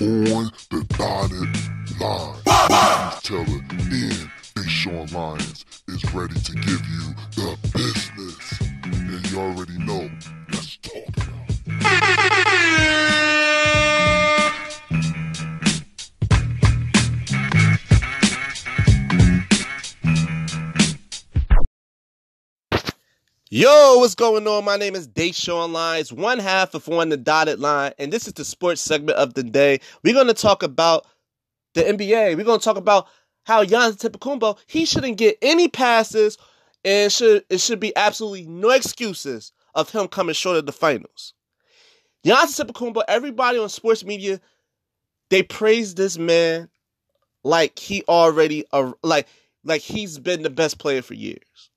on the dotted line. News Teller and Deshaun Lyons is ready to give you Yo, what's going on? My name is Deshaun Lyons, one half of On the Dotted Line, and this is the sports segment of the day. We're going to talk about the NBA. We're going to talk about how Giannis Antetokounmpo he shouldn't get any passes, and should it should be absolutely no excuses of him coming short of the finals. Giannis Antetokounmpo, everybody on sports media, they praise this man like he already like like he's been the best player for years.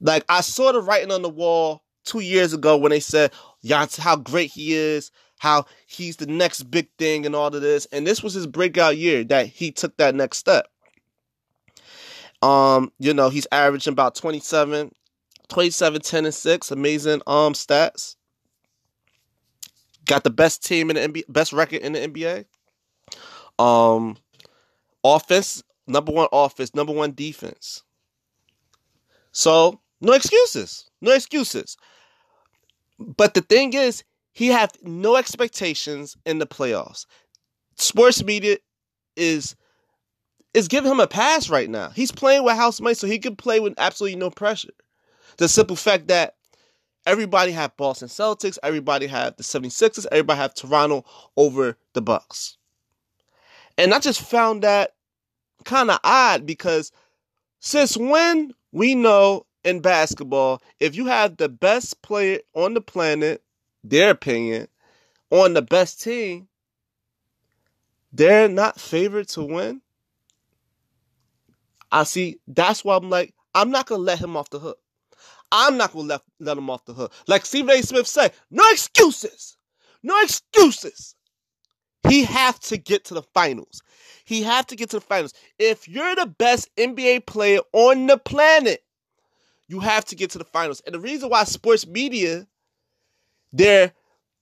Like I saw the writing on the wall two years ago when they said Giannis how great he is, how he's the next big thing and all of this. And this was his breakout year that he took that next step. Um, you know, he's averaging about 27, 27, 10, and 6. Amazing um stats. Got the best team in the NBA, best record in the NBA. Um offense, number one offense, number one defense. So no excuses. No excuses. But the thing is, he have no expectations in the playoffs. Sports media is is giving him a pass right now. He's playing with house money, so he can play with absolutely no pressure. The simple fact that everybody have Boston Celtics, everybody have the 76ers, everybody have Toronto over the Bucks. And I just found that kind of odd because since when we know in basketball, if you have the best player on the planet, their opinion, on the best team, they're not favored to win. I see. That's why I'm like, I'm not gonna let him off the hook. I'm not gonna let, let him off the hook. Like Stephen A. Smith said, no excuses. No excuses. He have to get to the finals. He have to get to the finals. If you're the best NBA player on the planet, you have to get to the finals. And the reason why sports media, they're,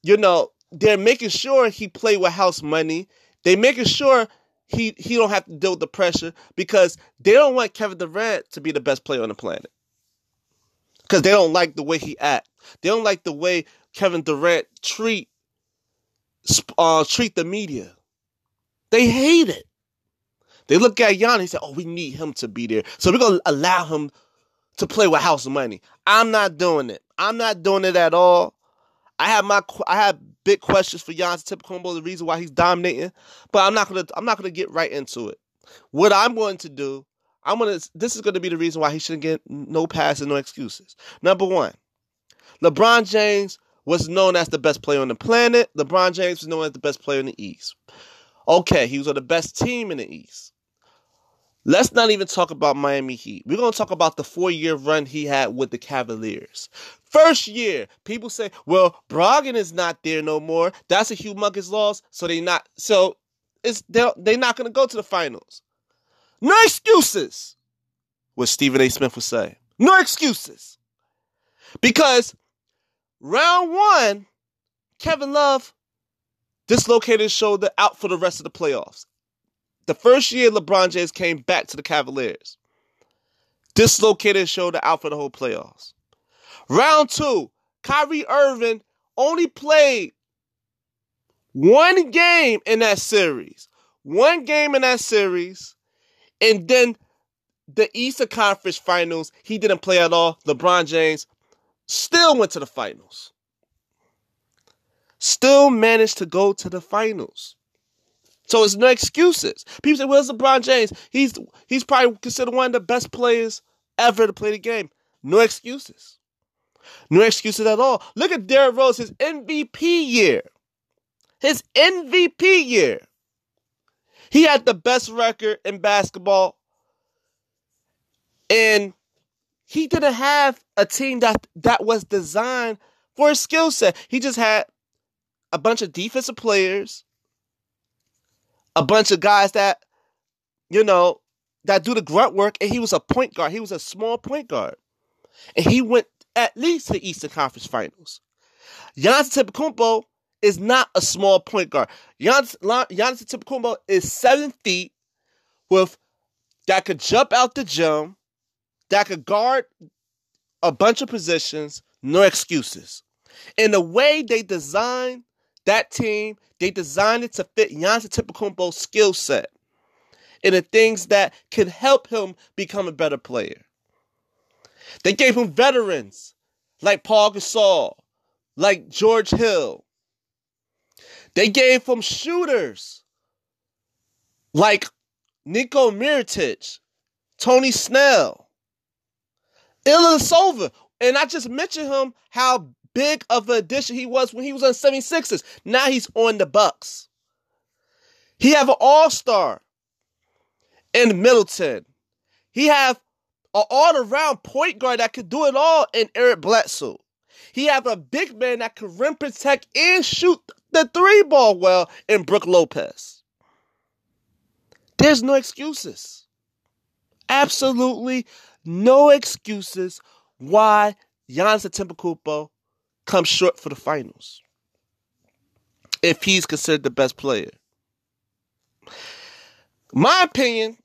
you know, they're making sure he play with house money. They making sure he he don't have to deal with the pressure because they don't want Kevin Durant to be the best player on the planet. Because they don't like the way he act. They don't like the way Kevin Durant treat uh, treat the media. They hate it. They look at Giannis and say, "Oh, we need him to be there, so we're gonna allow him to play with house money." I'm not doing it. I'm not doing it at all. I have my I have big questions for Giannis Antetokounmpo, the reason why he's dominating, but I'm not gonna I'm not gonna get right into it. What I'm going to do, I'm gonna this is gonna be the reason why he shouldn't get no passes, no excuses. Number one, LeBron James was known as the best player on the planet. LeBron James was known as the best player in the East. Okay, he was on the best team in the East. Let's not even talk about Miami Heat. We're going to talk about the four year run he had with the Cavaliers. First year, people say, well, Brogdon is not there no more. That's a humongous loss. So they're not so it's they're, they're not going to go to the finals. No excuses. What Stephen A. Smith would say. No excuses. Because round one, Kevin Love dislocated his shoulder out for the rest of the playoffs. The first year LeBron James came back to the Cavaliers, dislocated his shoulder out for the whole playoffs. Round two, Kyrie Irving only played one game in that series. One game in that series. And then the Eastern Conference Finals, he didn't play at all. LeBron James still went to the finals. Still managed to go to the finals. So it's no excuses. People say, "Well, it's LeBron James. He's he's probably considered one of the best players ever to play the game." No excuses. No excuses at all. Look at Derrick Rose, his MVP year. His MVP year. He had the best record in basketball. And he didn't have a team that that was designed for his skill set. He just had a bunch of defensive players a bunch of guys that, you know, that do the grunt work, and he was a point guard. He was a small point guard. And he went at least to the Eastern Conference Finals. Giannis Antetokounmpo is not a small point guard. Giannis, Giannis Antetokounmpo is seven feet with that could jump out the gym, that could guard a bunch of positions, no excuses. And the way they designed that team, they designed it to fit Giannis Antetokounmpo's skill set and the things that could help him become a better player. They gave him veterans like Paul Gasol, like George Hill. They gave him shooters like Nico Mirotic, Tony Snell, Ilyasova. And I just mentioned him how big of an addition he was when he was on 76ers. Now he's on the Bucks. He have an all-star in Middleton. He have an all-around point guard that could do it all in Eric Bledsoe. He have a big man that can rim protect and shoot the three ball well in Brook Lopez. There's no excuses. Absolutely no excuses why Giannis Antetokounmpo comes short for the finals. If he's considered the best player. My opinion,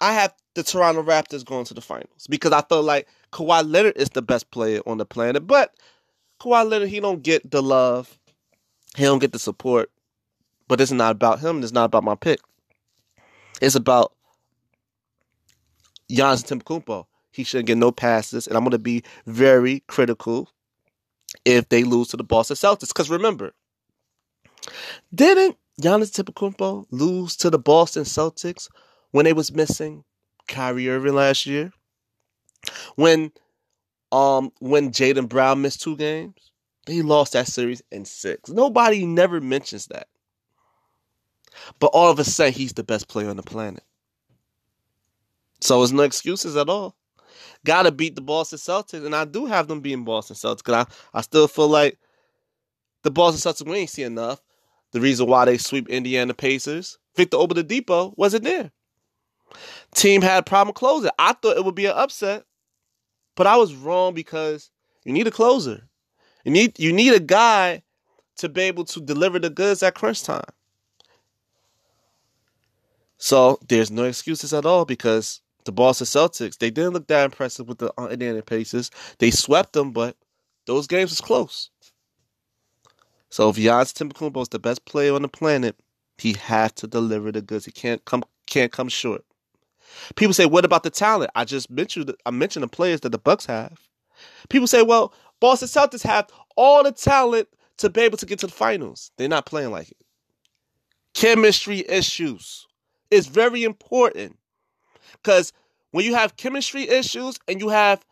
I have the Toronto Raptors going to the finals because I feel like Kawhi Leonard is the best player on the planet, but Kawhi Leonard he don't get the love, he don't get the support, but it's not about him. It's not about my pick. It's about Giannis Antetokounmpo. He shouldn't get no passes, and I'm going to be very critical if they lose to the Boston Celtics. Because remember, didn't Giannis Antetokounmpo lose to the Boston Celtics when they was missing Kyrie Irving last year? When um when Jaylen Brown missed two games, he lost that series in six. Nobody never mentions that. But all of a sudden, he's the best player on the planet. So there's no excuses at all. Gotta beat the Boston Celtics, and I do have them beating Boston Celtics. Cause I, I still feel like the Boston Celtics we ain't see enough. The reason why they sweep Indiana Pacers, Victor Oladipo wasn't there. Team had a problem closing. I thought it would be an upset, but I was wrong because you need a closer. You need you need a guy to be able to deliver the goods at crunch time. So there's no excuses at all because the Boston Celtics they didn't look that impressive with the Indiana Pacers. They swept them, but those games was close. So if Giannis Antetokounmpo is the best player on the planet, he has to deliver the goods. He can't come can't come short. People say, "What about the talent?" I just mentioned I mentioned the players that the Bucks have. People say, "Well, Boston Celtics have all the talent to be able to get to the finals. They're not playing like it. Chemistry issues is very important because when you have chemistry issues and you have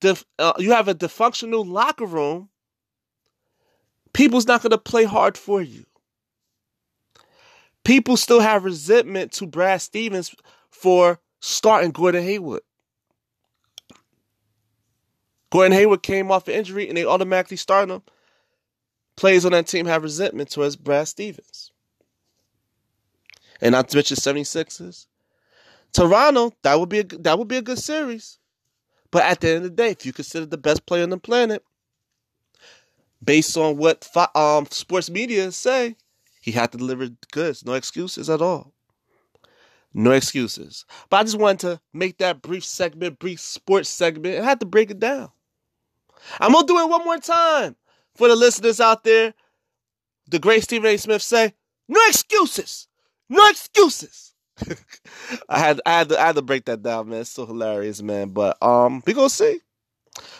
dif- uh, you have a dysfunctional locker room, people's not going to play hard for you. People still have resentment to Brad Stevens for starting Gordon Hayward. Gordon Hayward came off injury and they automatically started him. Players on that team have resentment towards Brad Stevens. And not to mention 76ers. Toronto, that would be a, that would be a good series. But at the end of the day, if you consider the best player on the planet, based on what um, sports media say, he had to deliver goods. No excuses at all. No excuses. But I just wanted to make that brief segment, brief sports segment, I had to break it down. I'm gonna do it one more time for the listeners out there. The great Stephen A. Smith say, "No excuses, no excuses." I had I had to I had to break that down, man. It's so hilarious, man. But um, we gonna see.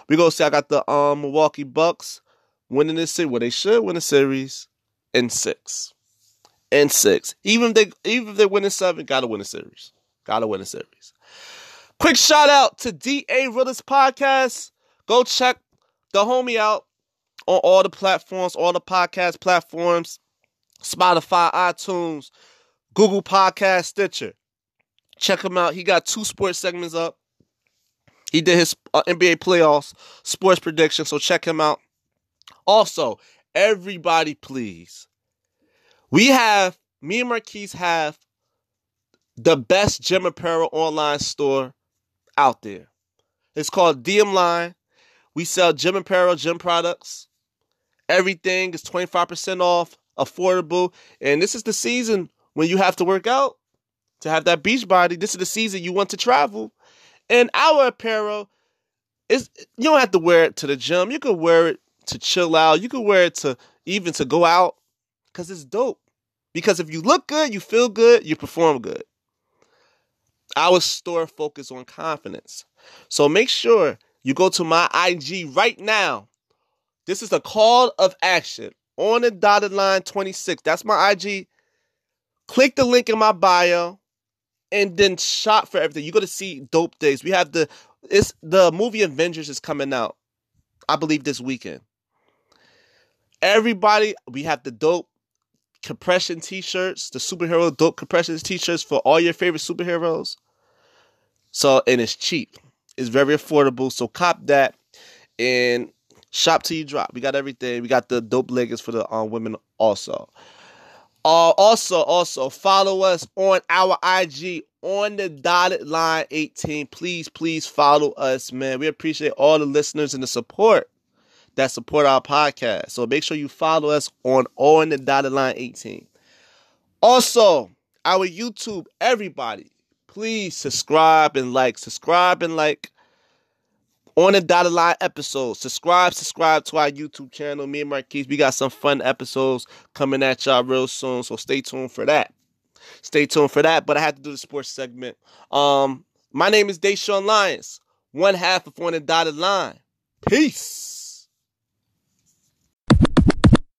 We gonna see. I got the um Milwaukee Bucks winning this series. Well, they should win the series in six. In six. Even if they even if they win in seven, gotta win a series. Gotta win a series. Quick shout out to DA Realist Podcast. Go check the homie out on all the platforms, all the podcast platforms, Spotify, iTunes, Google Podcast, Stitcher. Check him out. He got two sports segments up. He did his uh, NBA playoffs sports prediction, so check him out. Also, everybody, please. We have me and Marquise have the best gym apparel online store out there. It's called DM Line. We sell gym apparel, gym products, Everything is 25% off, affordable. And this is the season when you have to work out to have that beach body. This is the season you want to travel. And our apparel is you don't have to wear it to the gym. You could wear it to chill out. You could wear it to even to go out because it's dope. Because if you look good, you feel good, you perform good. Our store focus on confidence. So make sure you go to my IG right now. This is a call of action on the dotted line 26. That's my IG. Click the link in my bio and then shop for everything. You're gonna see dope things. We have the it's the movie Avengers is coming out, I believe this weekend. Everybody, we have the dope compression t-shirts, the superhero dope compression t-shirts for all your favorite superheroes. So and it's cheap. It's very affordable. So cop that and shop till you drop. We got everything. We got the dope leggings for the um, women also. Uh, also, also follow us on our IG on the dotted line 18. Please, please follow us, man. We appreciate all the listeners and the support that support our podcast. So make sure you follow us on on the dotted line 18. Also, our YouTube, everybody, please subscribe and like, subscribe and like on the dotted line episodes. Subscribe, subscribe to our YouTube channel. Me and Marquise, we got some fun episodes coming at y'all real soon. So stay tuned for that. Stay tuned for that. But I had to do the sports segment. Um, my name is Deshaun Lyons, one half of on the dotted line. Peace.